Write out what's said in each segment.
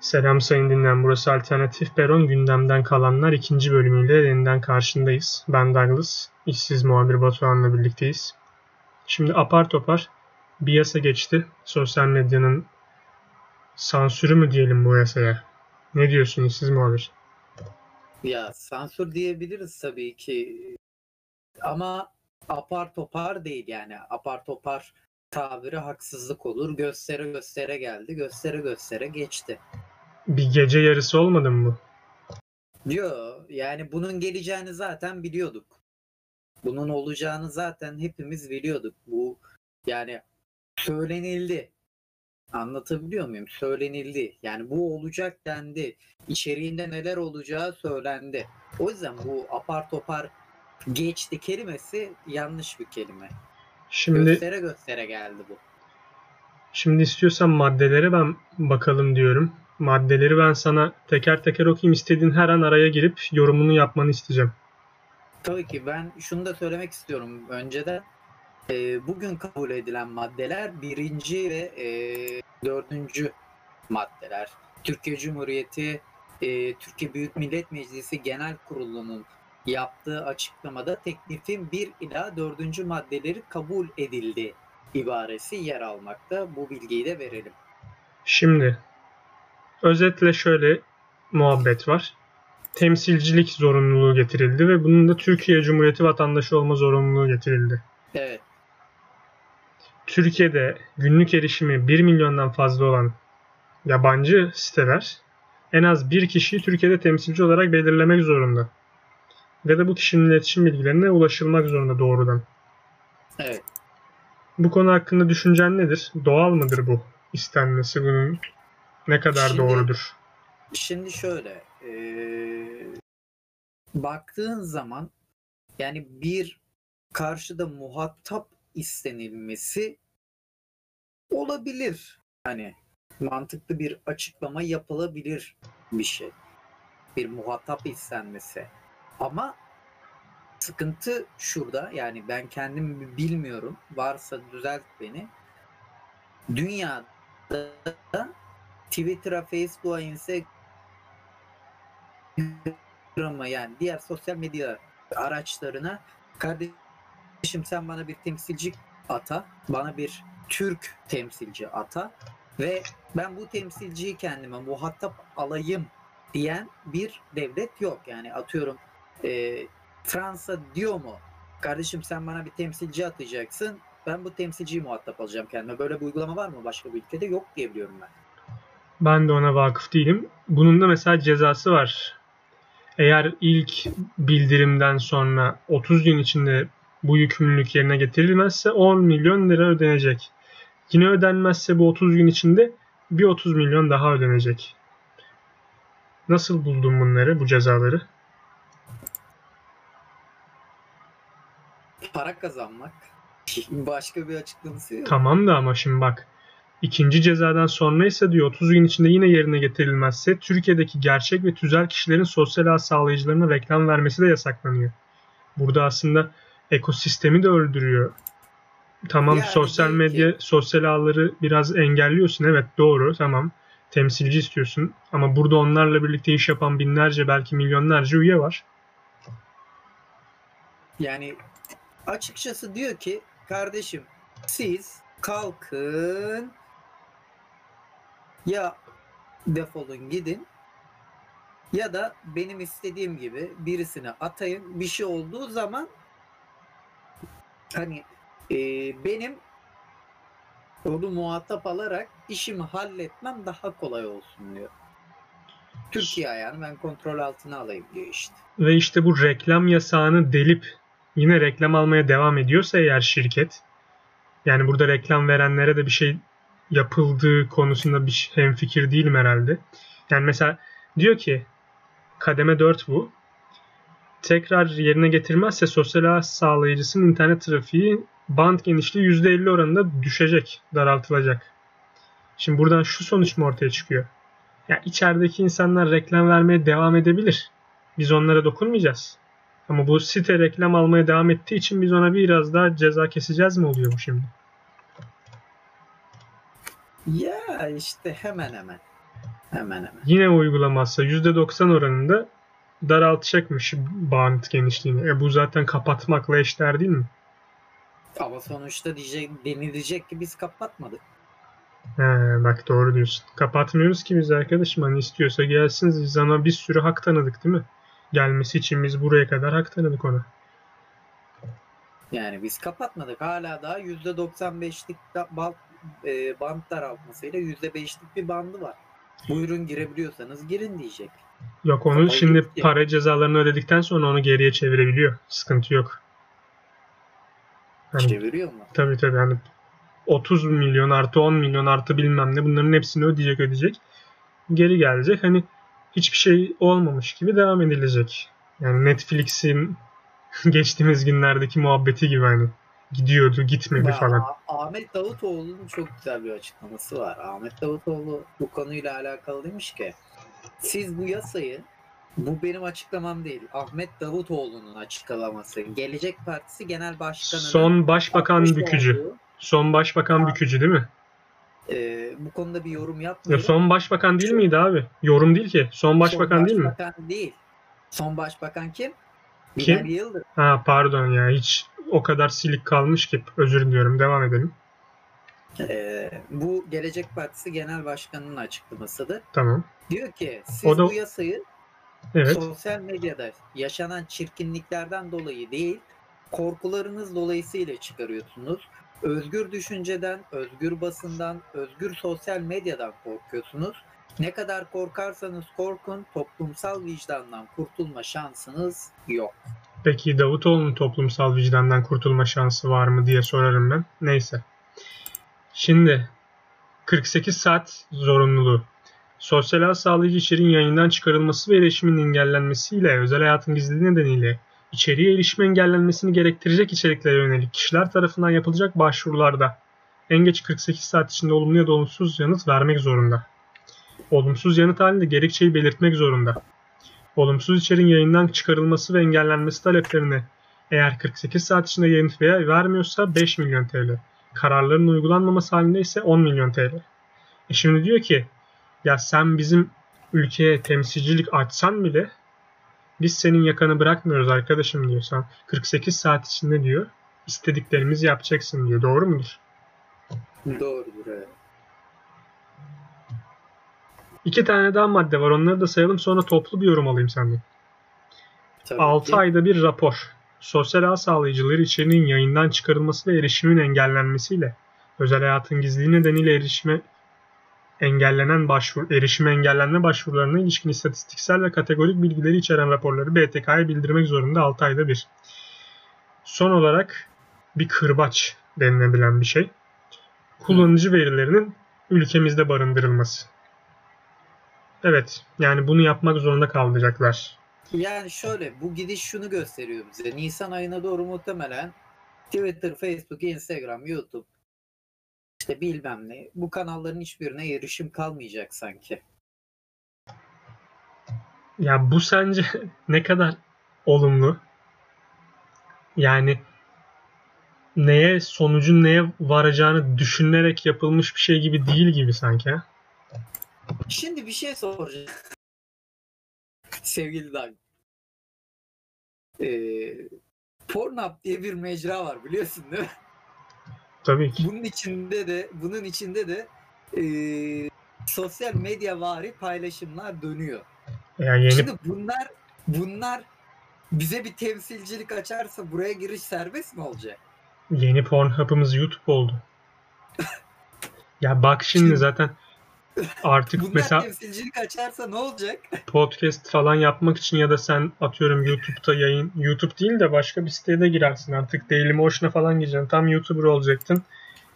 Selam sayın dinleyen. Burası Alternatif Peron gündemden kalanlar ikinci bölümüyle yeniden karşındayız. Ben Douglas, işsiz muhabir Batuhan'la birlikteyiz. Şimdi apar topar bir yasa geçti. Sosyal medyanın sansürü mü diyelim bu yasaya? Ne diyorsun işsiz muhabir? Ya sansür diyebiliriz tabii ki. Ama apar topar değil yani. Apar topar tabiri haksızlık olur. Göstere göstere geldi. Göstere göstere geçti. Bir gece yarısı olmadı mı bu? Yo yani bunun geleceğini zaten biliyorduk. Bunun olacağını zaten hepimiz biliyorduk. Bu yani söylenildi. Anlatabiliyor muyum? Söylenildi. Yani bu olacak dendi. İçeriğinde neler olacağı söylendi. O yüzden bu apar topar geçti kelimesi yanlış bir kelime. Şimdi Göstere göstere geldi bu. şimdi istiyorsan maddelere ben bakalım diyorum. Maddeleri ben sana teker teker okuyayım. İstediğin her an araya girip yorumunu yapmanı isteyeceğim. Tabii ki ben şunu da söylemek istiyorum önceden. Ee, bugün kabul edilen maddeler birinci ve e, dördüncü maddeler. Türkiye Cumhuriyeti, e, Türkiye Büyük Millet Meclisi Genel Kurulu'nun yaptığı açıklamada teklifin 1 ila 4. maddeleri kabul edildi ibaresi yer almakta. Bu bilgiyi de verelim. Şimdi özetle şöyle muhabbet var. Temsilcilik zorunluluğu getirildi ve bunun da Türkiye Cumhuriyeti vatandaşı olma zorunluluğu getirildi. Evet. Türkiye'de günlük erişimi 1 milyondan fazla olan yabancı siteler en az bir kişiyi Türkiye'de temsilci olarak belirlemek zorunda. Ve de bu kişinin iletişim bilgilerine ulaşılmak zorunda doğrudan. Evet. Bu konu hakkında düşüncen nedir? Doğal mıdır bu istenmesi bunun? Ne kadar Şimdi- doğrudur? Şimdi şöyle eee, baktığın zaman yani bir karşıda muhatap istenilmesi olabilir. Hani mantıklı bir açıklama yapılabilir bir şey. Bir muhatap istenmesi. Ama sıkıntı şurada yani ben kendim bilmiyorum. Varsa düzelt beni. Dünyada Twitter'a, Facebook'a, Instagram'a yani diğer sosyal medya araçlarına kardeşim sen bana bir temsilci ata, bana bir Türk temsilci ata ve ben bu temsilciyi kendime muhatap alayım diyen bir devlet yok. Yani atıyorum e, Fransa diyor mu? Kardeşim sen bana bir temsilci atacaksın. Ben bu temsilciyi muhatap alacağım kendime. Böyle bir uygulama var mı başka bir ülkede? Yok diye biliyorum ben. Ben de ona vakıf değilim. Bunun da mesela cezası var. Eğer ilk bildirimden sonra 30 gün içinde bu yükümlülük yerine getirilmezse 10 milyon lira ödenecek. Yine ödenmezse bu 30 gün içinde bir 30 milyon daha ödenecek. Nasıl buldun bunları, bu cezaları? Para kazanmak. Başka bir açıklaması yok. Tamam da ama şimdi bak. İkinci cezadan sonraysa diyor 30 gün içinde yine yerine getirilmezse Türkiye'deki gerçek ve tüzel kişilerin sosyal ağ sağlayıcılarına reklam vermesi de yasaklanıyor. Burada aslında ekosistemi de öldürüyor. Tamam Yani sosyal medya, ki. sosyal ağları biraz engelliyorsun. Evet doğru tamam. Temsilci istiyorsun. Ama burada onlarla birlikte iş yapan binlerce belki milyonlarca üye var. Yani açıkçası diyor ki kardeşim siz kalkın ya defolun gidin ya da benim istediğim gibi birisini atayın bir şey olduğu zaman hani e, benim onu muhatap alarak işimi halletmem daha kolay olsun diyor. Türkiye ayağını ben kontrol altına alayım diyor işte. Ve işte bu reklam yasağını delip yine reklam almaya devam ediyorsa eğer şirket yani burada reklam verenlere de bir şey yapıldığı konusunda bir hemfikir değilim herhalde. Yani mesela diyor ki kademe 4 bu. Tekrar yerine getirmezse sosyal ağ sağlayıcısının internet trafiği band genişliği %50 oranında düşecek, daraltılacak. Şimdi buradan şu sonuç mu ortaya çıkıyor? Ya içerideki insanlar reklam vermeye devam edebilir. Biz onlara dokunmayacağız. Ama bu site reklam almaya devam ettiği için biz ona biraz daha ceza keseceğiz mi oluyor bu şimdi? Ya işte hemen hemen. Hemen hemen. Yine uygulamazsa %90 oranında daraltacakmış bant genişliğini. E bu zaten kapatmakla eşdeğer değil mi? Ama sonuçta diyecek, denilecek ki biz kapatmadık. He, bak doğru diyorsun. Kapatmıyoruz ki biz arkadaşım. Hani istiyorsa gelsin. Biz ona bir sürü hak tanıdık değil mi? Gelmesi için biz buraya kadar hak tanıdık ona. Yani biz kapatmadık. Hala daha %95'lik da- bant, e, bant daraltmasıyla %5'lik bir bandı var. Buyurun girebiliyorsanız girin diyecek. Yok onu Kapalı şimdi ki. para cezalarını ödedikten sonra onu geriye çevirebiliyor. Sıkıntı yok. Hani Çeviriyor mu? Tabii tabii hani 30 milyon artı 10 milyon artı bilmem ne bunların hepsini ödeyecek ödeyecek. Geri gelecek hani hiçbir şey olmamış gibi devam edilecek. Yani Netflix'in geçtiğimiz günlerdeki muhabbeti gibi hani gidiyordu gitmedi Ya, falan. Ah- Ahmet Davutoğlu'nun çok güzel bir açıklaması var. Ahmet Davutoğlu bu konuyla alakalı demiş ki siz bu yasayı bu benim açıklamam değil. Ahmet Davutoğlu'nun açıklaması. Gelecek Partisi Genel Başkanı'nın Son başbakan bükücü. olduğu, Son başbakan Ha. bükücü değil mi? e, bu konuda bir yorum Ya yapmıyorum. son başbakan değil miydi abi? Yorum değil ki. Son başbakan Son değil mi? başbakan değil. Son başbakan kim? Kim? Ha pardon ya hiç o kadar silik kalmış ki. Özür diliyorum. Devam edelim. E, bu Gelecek Partisi Genel Başkanı'nın açıklamasıdır. Tamam. Diyor ki siz O da- bu yasayı Evet. sosyal medyada yaşanan çirkinliklerden dolayı değil, korkularınız dolayısıyla çıkarıyorsunuz. Özgür düşünceden, özgür basından, özgür sosyal medyadan korkuyorsunuz. Ne kadar korkarsanız korkun, toplumsal vicdandan kurtulma şansınız yok. Peki Davutoğlu'nun toplumsal vicdandan kurtulma şansı var mı diye sorarım ben. Neyse. Şimdi 48 saat zorunluluğu. Sosyal ağ sağlayıcı içeriğin yayından çıkarılması ve erişimin engellenmesiyle özel hayatın gizliliği nedeniyle içeriğe erişim engellenmesini gerektirecek içeriklere yönelik kişiler tarafından yapılacak başvurularda en geç 48 saat içinde olumlu ya da olumsuz yanıt vermek zorunda. Olumsuz yanıt halinde gerekçeyi belirtmek zorunda. Olumsuz içeriğin yayından çıkarılması ve engellenmesi taleplerine eğer 48 saat içinde yanıt veya vermiyorsa 5 milyon TL. Kararların uygulanmaması halinde ise 10 milyon TL. E şimdi diyor ki ya sen bizim ülkeye temsilcilik açsan bile biz senin yakanı bırakmıyoruz arkadaşım diyor. Sen 48 saat içinde diyor istediklerimizi yapacaksın diyor. Doğru mudur? Doğrudur evet. İki tane daha madde var. Onları da sayalım sonra toplu bir yorum alayım senden. Tabii 6 ki. ayda bir rapor. Sosyal ağ sağlayıcıları içeriğinin yayından çıkarılması ve erişimin engellenmesiyle özel hayatın gizliliği nedeniyle erişime engellenen başvuru, erişime engellenme başvurularına ilişkin istatistiksel ve kategorik bilgileri içeren raporları BTK'ya bildirmek zorunda 6 ayda bir. Son olarak bir kırbaç denilebilen bir şey. Kullanıcı verilerinin ülkemizde barındırılması. Evet, yani bunu yapmak zorunda kalacaklar. Yani şöyle bu gidiş şunu gösteriyor bize. Nisan ayına doğru muhtemelen Twitter, Facebook, Instagram, YouTube işte bilmem ne bu kanalların hiçbirine erişim kalmayacak sanki. Ya bu sence ne kadar olumlu? Yani neye sonucun neye varacağını düşünülerek yapılmış bir şey gibi değil gibi sanki. Şimdi bir şey soracağım. Sevgili Dag. Ee, Pornhub diye bir mecra var biliyorsun değil mi? Tabii ki. Bunun içinde de bunun içinde de ee, sosyal medya vari paylaşımlar dönüyor. Yani yeni Şimdi bunlar bunlar bize bir temsilcilik açarsa buraya giriş serbest mi olacak? yeni Pornhub'ımız YouTube oldu. Ya bak şimdi zaten artık Bunlar mesela temsilcilik açarsa ne olacak? podcast falan yapmak için ya da sen atıyorum YouTube'da yayın YouTube değil de başka bir siteye de girersin artık Dailymotion'a falan gireceksin. Tam YouTuber olacaktın.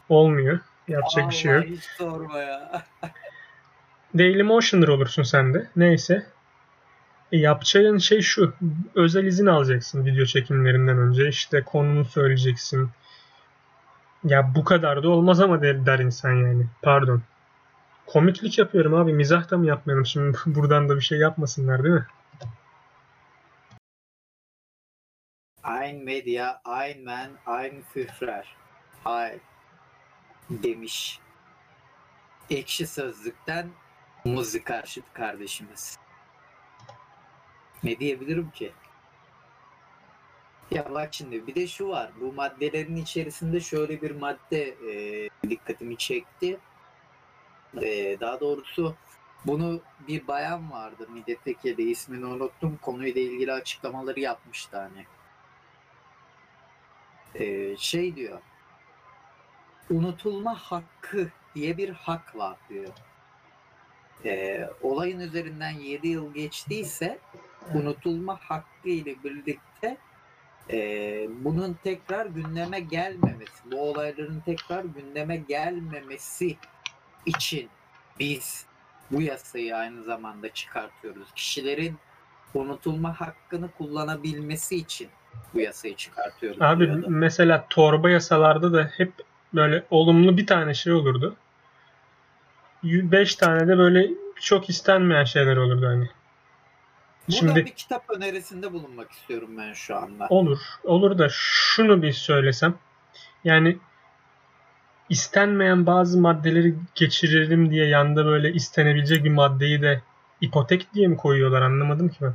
Olmuyor. Yapacak bir şey yok. Allah hiç sorma ya. Dailymotioner olursun sen de. Neyse. E, yapacağın şey şu. Özel izin alacaksın video çekimlerinden önce. İşte konunu söyleyeceksin. Ya bu kadar da olmaz ama der, der insan yani. Pardon. Komiklik yapıyorum abi. Mizah da mı yapmayalım? Şimdi buradan da bir şey yapmasınlar değil mi? Ein Media, ein Mann, ein Führer. Hay demiş. Ekşi Sözlük'ten Muzi karşıt kardeşimiz. Ne diyebilirim ki? Ya bak şimdi bir de şu var. Bu maddelerin içerisinde şöyle bir madde e, dikkatimi çekti. E, daha doğrusu bunu bir bayan vardı milletvekili ismini unuttum. Konuyla ilgili açıklamaları yapmıştı hani. E, şey diyor. Unutulma hakkı diye bir hak var diyor. E, olayın üzerinden 7 yıl geçtiyse unutulma hakkı ile birlikte e, bunun tekrar gündeme gelmemesi, bu olayların tekrar gündeme gelmemesi için biz bu yasayı aynı zamanda çıkartıyoruz. Kişilerin unutulma hakkını kullanabilmesi için bu yasayı çıkartıyoruz. Abi mesela torba yasalarda da hep böyle olumlu bir tane şey olurdu. 5 tane de böyle çok istenmeyen şeyler olurdu hani. Burada Şimdi bir kitap önerisinde bulunmak istiyorum ben şu anda. olur. Olur da şunu bir söylesem. Yani istenmeyen bazı maddeleri geçirelim diye yanda böyle istenebilecek bir maddeyi de ipotek diye mi koyuyorlar anlamadım ki ben.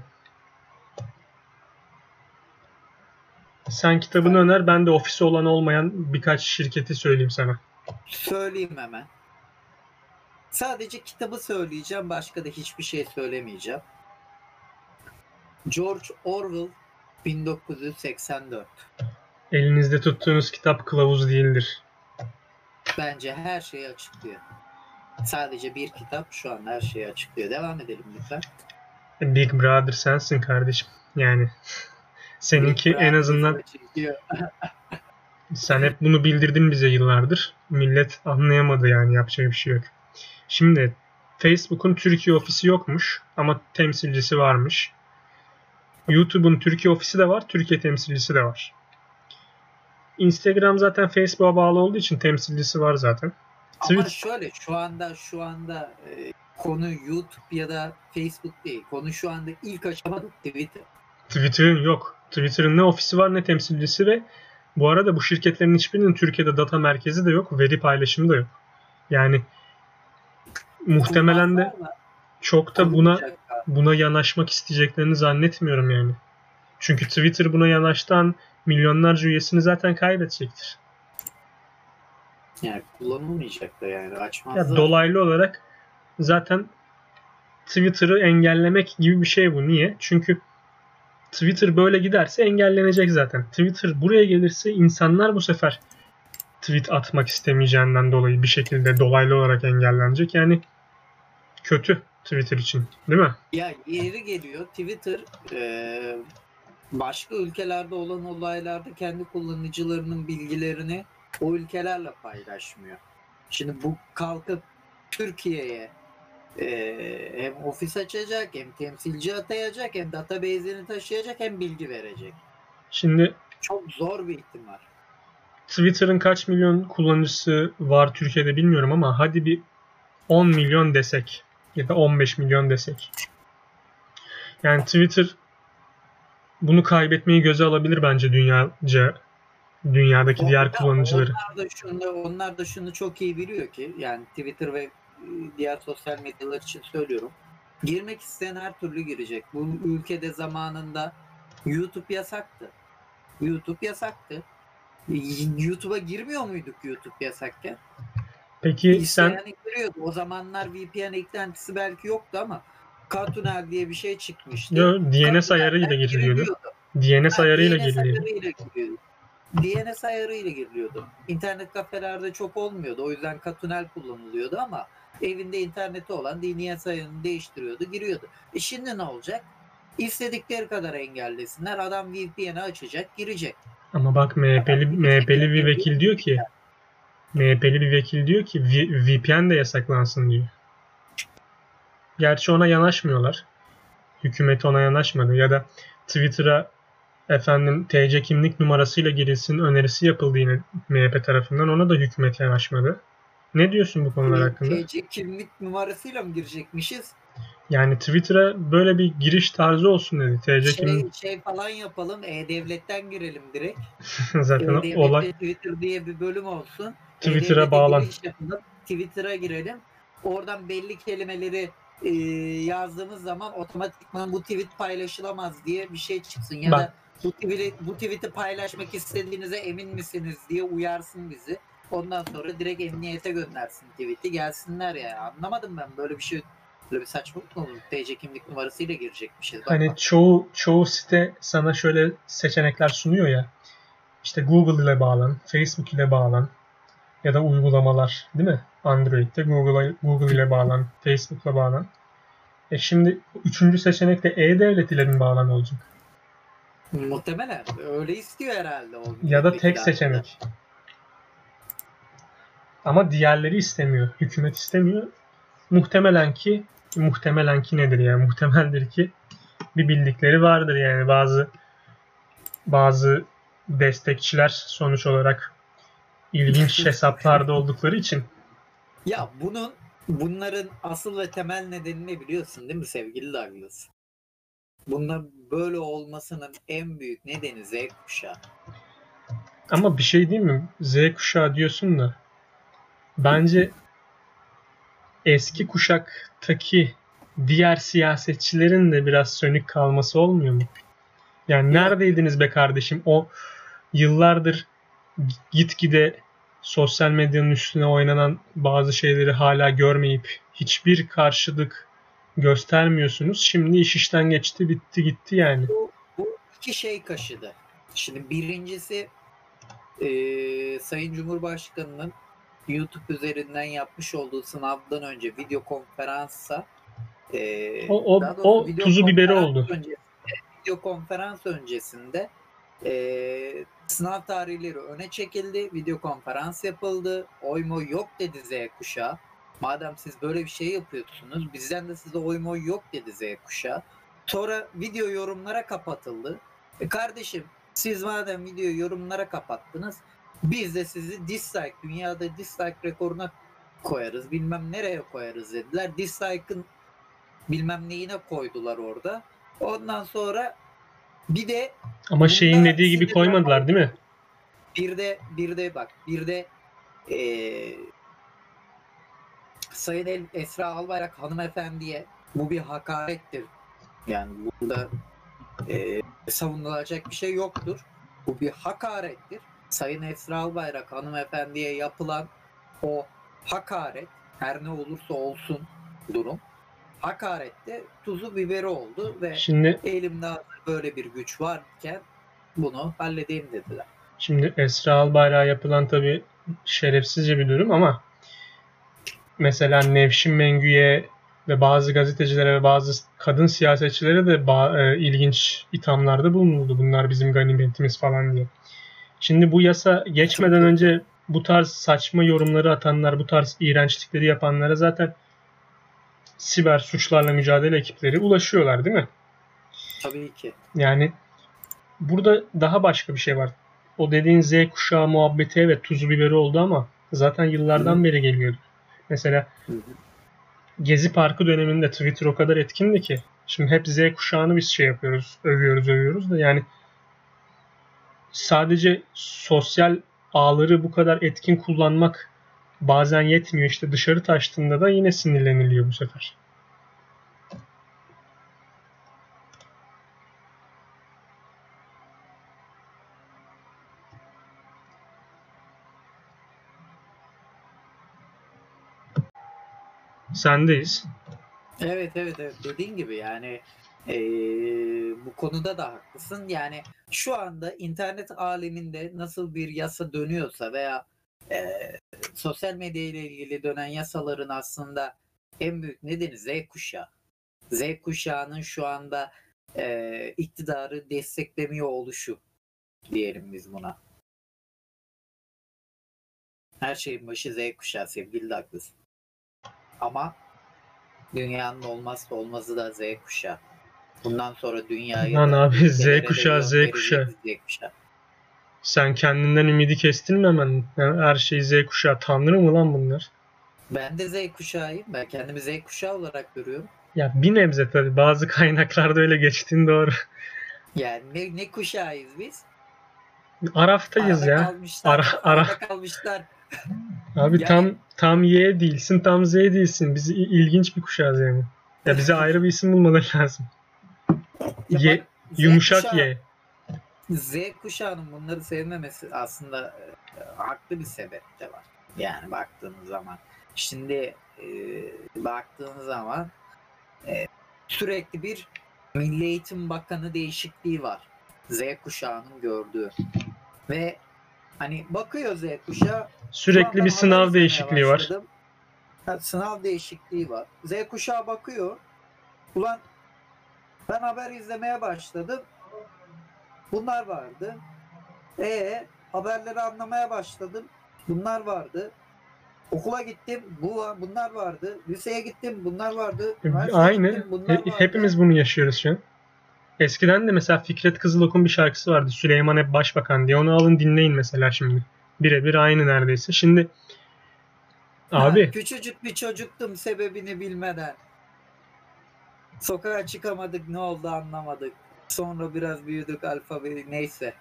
Sen kitabını öner ben de ofisi olan olmayan birkaç şirketi söyleyeyim sana. Söyleyeyim hemen. Sadece kitabı söyleyeceğim. Başka da hiçbir şey söylemeyeceğim. George Orwell 1984. Elinizde tuttuğunuz kitap kılavuz değildir. Bence her şeyi açıklıyor. Sadece bir kitap şu an her şeyi açıklıyor. Devam edelim lütfen. Big Brother sensin kardeşim. Yani seninki en azından sen hep bunu bildirdin bize yıllardır. Millet anlayamadı yani yapacak bir şey yok. Şimdi Facebook'un Türkiye ofisi yokmuş ama temsilcisi varmış. YouTube'un Türkiye ofisi de var, Türkiye temsilcisi de var. Instagram zaten Facebook'a bağlı olduğu için temsilcisi var zaten. Ama Twitter- şöyle şu anda şu anda e, konu YouTube ya da Facebook değil. Konu şu anda ilk aşamada Twitter. Twitter'ın yok. Twitter'ın ne ofisi var ne temsilcisi ve bu arada bu şirketlerin hiçbirinin Türkiye'de data merkezi de yok, veri paylaşımı da yok. Yani muhtemelen de çok da buna buna yanaşmak isteyeceklerini zannetmiyorum yani. Çünkü Twitter buna yanaştan milyonlarca üyesini zaten kaybedecektir. Yani kullanılmayacak da yani Ya açmazlar. dolaylı olarak zaten Twitter'ı engellemek gibi bir şey bu. Niye? Çünkü Twitter böyle giderse engellenecek zaten. Twitter buraya gelirse insanlar bu sefer tweet atmak istemeyeceğinden dolayı bir şekilde dolaylı olarak engellenecek. Yani kötü Twitter için, değil mi? Ya yeri geliyor Twitter e, başka ülkelerde olan olaylarda kendi kullanıcılarının bilgilerini o ülkelerle paylaşmıyor. Şimdi bu kalkıp Türkiye'ye e, hem ofis açacak hem temsilci atayacak hem database'ini taşıyacak hem bilgi verecek. Şimdi Çok zor bir ihtimal. Twitter'ın kaç milyon kullanıcısı var Türkiye'de bilmiyorum ama hadi bir 10 milyon desek ya da 15 milyon desek. Yani Twitter bunu kaybetmeyi göze alabilir bence dünyaca dünyadaki diğer Onlar- kullanıcıları. Onlar da şunu, onlar da şunu çok iyi biliyor ki yani Twitter ve e, diğer sosyal medyalar için söylüyorum. Girmek isteyen her türlü girecek. Bu ülkede zamanında YouTube yasaktı. YouTube yasaktı. YouTube'a girmiyor muyduk YouTube yasakken? Peki sen İsteyen giriyordu. O zamanlar VPN eklentisi belki yoktu ama Katunel diye bir şey çıkmıştı. Yo, DNS ayarıyla giriliyordu. DNS ayarıyla giriliyordu. DNS ayarıyla giriliyordu. İnternet kafelerde çok olmuyordu. O yüzden katunel kullanılıyordu ama evinde interneti olan DNS ayarını değiştiriyordu, giriyordu. E şimdi ne olacak? İstedikleri kadar engellesinler. Adam VPN'i açacak, girecek. Ama bak MHP'li, MHP'li bir vekil diyor ki MHP'li bir vekil diyor ki VPN de yasaklansın diyor. Gerçi ona yanaşmıyorlar. Hükümet ona yanaşmadı ya da Twitter'a efendim TC kimlik numarasıyla girilsin önerisi yapıldı yine MHP tarafından. Ona da hükümet yanaşmadı. Ne diyorsun bu konular hakkında? TC kimlik numarasıyla mı girecekmişiz? Yani Twitter'a böyle bir giriş tarzı olsun dedi. TC kimlik Şey, şey falan yapalım. E-Devlet'ten girelim direkt. zaten E-Devlet'te olay Twitter diye bir bölüm olsun. Twitter'a E-Devlet'e bağlan. Twitter'a girelim. oradan belli kelimeleri e, yazdığımız zaman otomatikman bu tweet paylaşılamaz diye bir şey çıksın ya Bak. da bu tweet'i, bu tweet'i paylaşmak istediğinize emin misiniz diye uyarsın bizi. Ondan sonra direkt emniyete göndersin tweet'i gelsinler ya. Anlamadım ben böyle bir şey böyle bir saçmalık mı olur? TC kimlik numarasıyla girecekmişiz. Bak, Hani bak. çoğu çoğu site sana şöyle seçenekler sunuyor ya. İşte Google ile bağlan, Facebook ile bağlan ya da uygulamalar değil mi? Android'de Google Google ile bağlan, Facebook'la bağlan. E şimdi üçüncü seçenek de e-devlet ile bağlan olacak? Muhtemelen öyle istiyor herhalde. O Ya da tek seçenek. Ama diğerleri istemiyor. Hükümet istemiyor. Muhtemelen ki muhtemelen ki nedir yani? Muhtemeldir ki bir bildikleri vardır yani bazı bazı destekçiler sonuç olarak ilginç hesaplarda oldukları için Ya bunun bunların asıl ve temel nedenini biliyorsun değil mi sevgili Douglas? Bunların böyle olmasının en büyük nedeni Z kuşağı. ama bir şey değil mi? Z kuşağı diyorsun da bence eski kuşaktaki diğer siyasetçilerin de biraz sönük kalması olmuyor mu? Yani neredeydiniz be kardeşim? O yıllardır gitgide sosyal medyanın üstüne oynanan bazı şeyleri hala görmeyip hiçbir karşılık göstermiyorsunuz. Şimdi iş işten geçti, bitti gitti yani. Bu, bu iki şey kaşıdı. Şimdi birincisi eee, Sayın Cumhurbaşkanı'nın YouTube üzerinden yapmış olduğu sınavdan önce video konferansa eee, O- o- doğrusu o tuzu biberi oldu. öncesinde- video konferans öncesinde eee, sınav tarihleri öne çekildi. Video konferans yapıldı. Oy moy yok dedi Z kuşağı. Madem siz böyle bir şey yapıyorsunuz bizden de size oy moy yok dedi Z kuşağı. Sonra video yorumlara kapatıldı. E kardeşim siz madem video yorumlara kapattınız biz de sizi dislike dünyada dislike rekoruna koyarız bilmem nereye koyarız dediler. Dislike'ın bilmem neyine koydular orada. Ondan sonra bir de Ama şeyin dediği gibi koymadılar değil mi? bir de bir de bak bir de eee Sayın El- Esra Albayrak hanımefendiye bu bir hakarettir. Yani burada eee savunulacak bir şey yoktur. Bu bir hakarettir. Sayın Esra Albayrak hanımefendiye yapılan o hakaret her ne olursa olsun durum hakarette tuzu biberi oldu ve Şimdi elimde böyle bir güç varken bunu halledeyim dediler. Şimdi Esra Albayrak'a yapılan tabii şerefsizce bir durum ama mesela Nevşin Mengü'ye ve bazı gazetecilere ve bazı kadın siyasetçilere de ba- e, ilginç ithamlarda bulunuldu. Bunlar bizim ganimetimiz falan diye. Şimdi bu yasa geçmeden önce bu tarz saçma yorumları atanlar, bu tarz iğrençlikleri yapanlara zaten siber suçlarla mücadele ekipleri ulaşıyorlar değil mi? Tabii ki. Yani burada daha başka bir şey var. O dediğin Z kuşağı muhabbeti evet tuzu biberi oldu ama zaten yıllardan Hı. beri geliyordu. Mesela Gezi Parkı döneminde Twitter o kadar etkindi ki. Şimdi hep Z kuşağını biz şey yapıyoruz, övüyoruz, övüyoruz da yani sadece sosyal ağları bu kadar etkin kullanmak bazen yetmiyor. İşte dışarı taştığında da yine sinirleniliyor bu sefer. Sendeyiz. Evet evet evet dediğin gibi yani eee, bu konuda da haklısın. Yani şu anda internet aleminde nasıl bir yasa dönüyorsa veya eee, sosyal medya ile ilgili dönen yasaların aslında en büyük nedeni Z kuşağı. Z kuşağının şu anda eee, iktidarı desteklemiyor oluşu diyelim biz buna. Her şeyin başı Z kuşağı sevgili Douglas. Ama dünyanın olmazsa olmazı da Z kuşağı. Bundan sonra dünyayı Lan abi, Z kuşağı, Z kuşağı. Z kuşağı. Sen kendinden ümidi kestin mi hemen? Yani her şey Z kuşağı. Tanrı mı lan bunlar? Ben de Z kuşağıyım. Ben kendimi Z kuşağı olarak görüyorum. Ya bir nebze tabii. Bazı kaynaklarda öyle geçtiğin doğru. Yani ne, ne kuşağıyız biz? Araftayız Arada ya. Kalmışlar, Ara- ara- kalmışlar. Abi Yani- tam tam Y değilsin, tam Z değilsin. Biz ilginç bir kuşağız yani. Ya bize ayrı bir isim bulmaları lazım. Ya Ye- bak, Yumuşak kuşağı- Y. Z kuşağının bunları sevmemesi aslında e, haklı bir sebep de var. Yani baktığınız zaman. Şimdi e, baktığınız zaman e, sürekli bir Milli Eğitim Bakanı değişikliği var. Z kuşağının gördüğü. Ve hani bakıyor Z kuşağı Sürekli bir sınav değişikliği var. başladım. Ha, sınav değişikliği var. Z kuşağı bakıyor. Ulan ben haber izlemeye başladım. Bunlar vardı. E haberleri anlamaya başladım. Bunlar vardı. Okula gittim. Bu bunlar vardı. Liseye gittim. Bunlar vardı. Üniversiteye Aynı. gittim, bunlar vardı. hepimiz bunu yaşıyoruz şu an. Eskiden de mesela Fikret Kızılok'un bir şarkısı vardı. Süleyman hep başbakan diye. Onu alın dinleyin mesela şimdi. Birebir aynı neredeyse. Şimdi Ha, abi küçücük bir çocuktum sebebini bilmeden. Sokağa çıkamadık ne oldu anlamadık. Sonra biraz büyüdük alfabe neyse.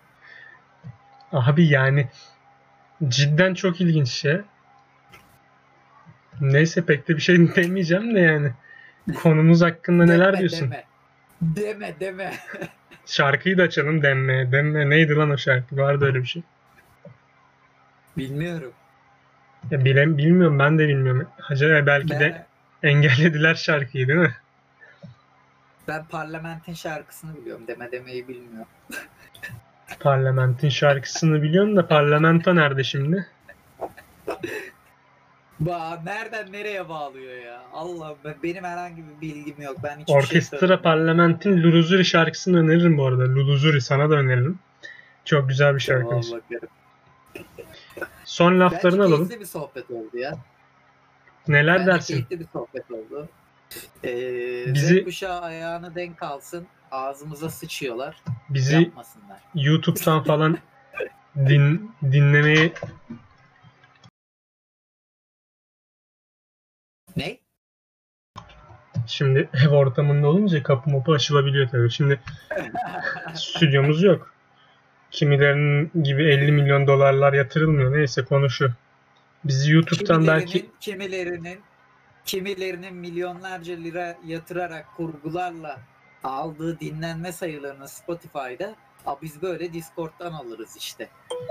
abi yani cidden çok ilginç şey. Neyse pek de bir şey demeyeceğim de yani. Konumuz hakkında neler Deme, diyorsun? Deme deme. deme. Şarkıyı da açalım demme. Demme neydi lan o şarkı? Vardı öyle bir şey. Bilmiyorum. Ya bilem, bilmiyorum ben de bilmiyorum. Acaba belki de Ben, engellediler şarkıyı değil mi? Ben parlamentin şarkısını biliyorum. Deme demeyi bilmiyorum. Parlamentin şarkısını biliyorum da parlamento nerede şimdi? Ba nereden nereye bağlıyor ya? Allah benim herhangi bir bilgim yok. Ben hiçbir şey Orkestra söylemiyorum. Parlamentin Luluzuri şarkısını öneririm bu arada. Luluzuri sana da öneririm. Çok güzel bir şarkıymış. bakarım. Son Bence laflarını alalım. keyifli bir sohbet oldu ya. Neler Bence dersin? keyifli bir sohbet oldu. Ee, Bizi- Z kuşağı ayağını denk alsın. Ağzımıza sıçıyorlar. Bizi Yapmasınlar. YouTube'dan falan din, dinlemeyi Ne? şimdi ev ortamında olunca kapı mapı açılabiliyor tabii. Şimdi stüdyomuz yok. Kimilerinin gibi 50 milyon dolarlar yatırılmıyor. Neyse konu şu. Bizi YouTube'dan belki kimilerinin, kimilerinin milyonlarca lira yatırarak kurgularla aldığı dinlenme sayılarını Spotify'da "Aa, biz böyle Discord'dan alırız işte.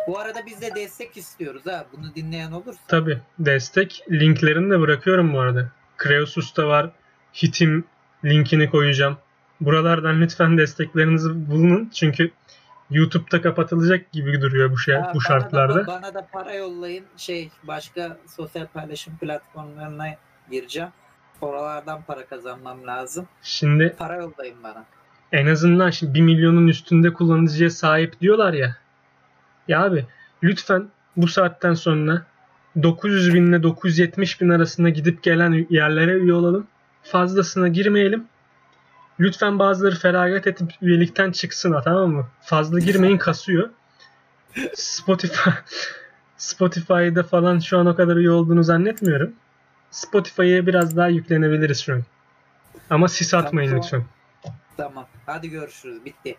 Bu arada biz de destek istiyoruz ha. Bunu dinleyen olursa. Tabi destek linklerini de bırakıyorum bu arada. Kreosus'ta var. Hitim linkini koyacağım. Buralardan lütfen desteklerinizi bulunun. Çünkü YouTube'da kapatılacak gibi duruyor bu şey Ha, bu bana da- şartlarda. bana da para yollayın. Şey başka sosyal paylaşım platformlarına gireceğim. Oralardan para kazanmam lazım. Şimdi Para yollayın bana. en azından şimdi 1 milyonun üstünde kullanıcıya sahip diyorlar ya. Ya abi lütfen bu saatten sonra 900 bin ile 970 bin arasında gidip gelen yerlere üye olalım. Fazlasına girmeyelim. Lütfen bazıları feragat edip üyelikten çıksın ha tamam mı? Fazla girmeyin kasıyor. Spotify Spotify'da falan şu an o kadar üye olduğunu zannetmiyorum. Spotify'ya biraz daha yüklenebiliriz şu an. Ama sis atmayın Tamam. lütfen. Tamam. Hadi görüşürüz. Bitti.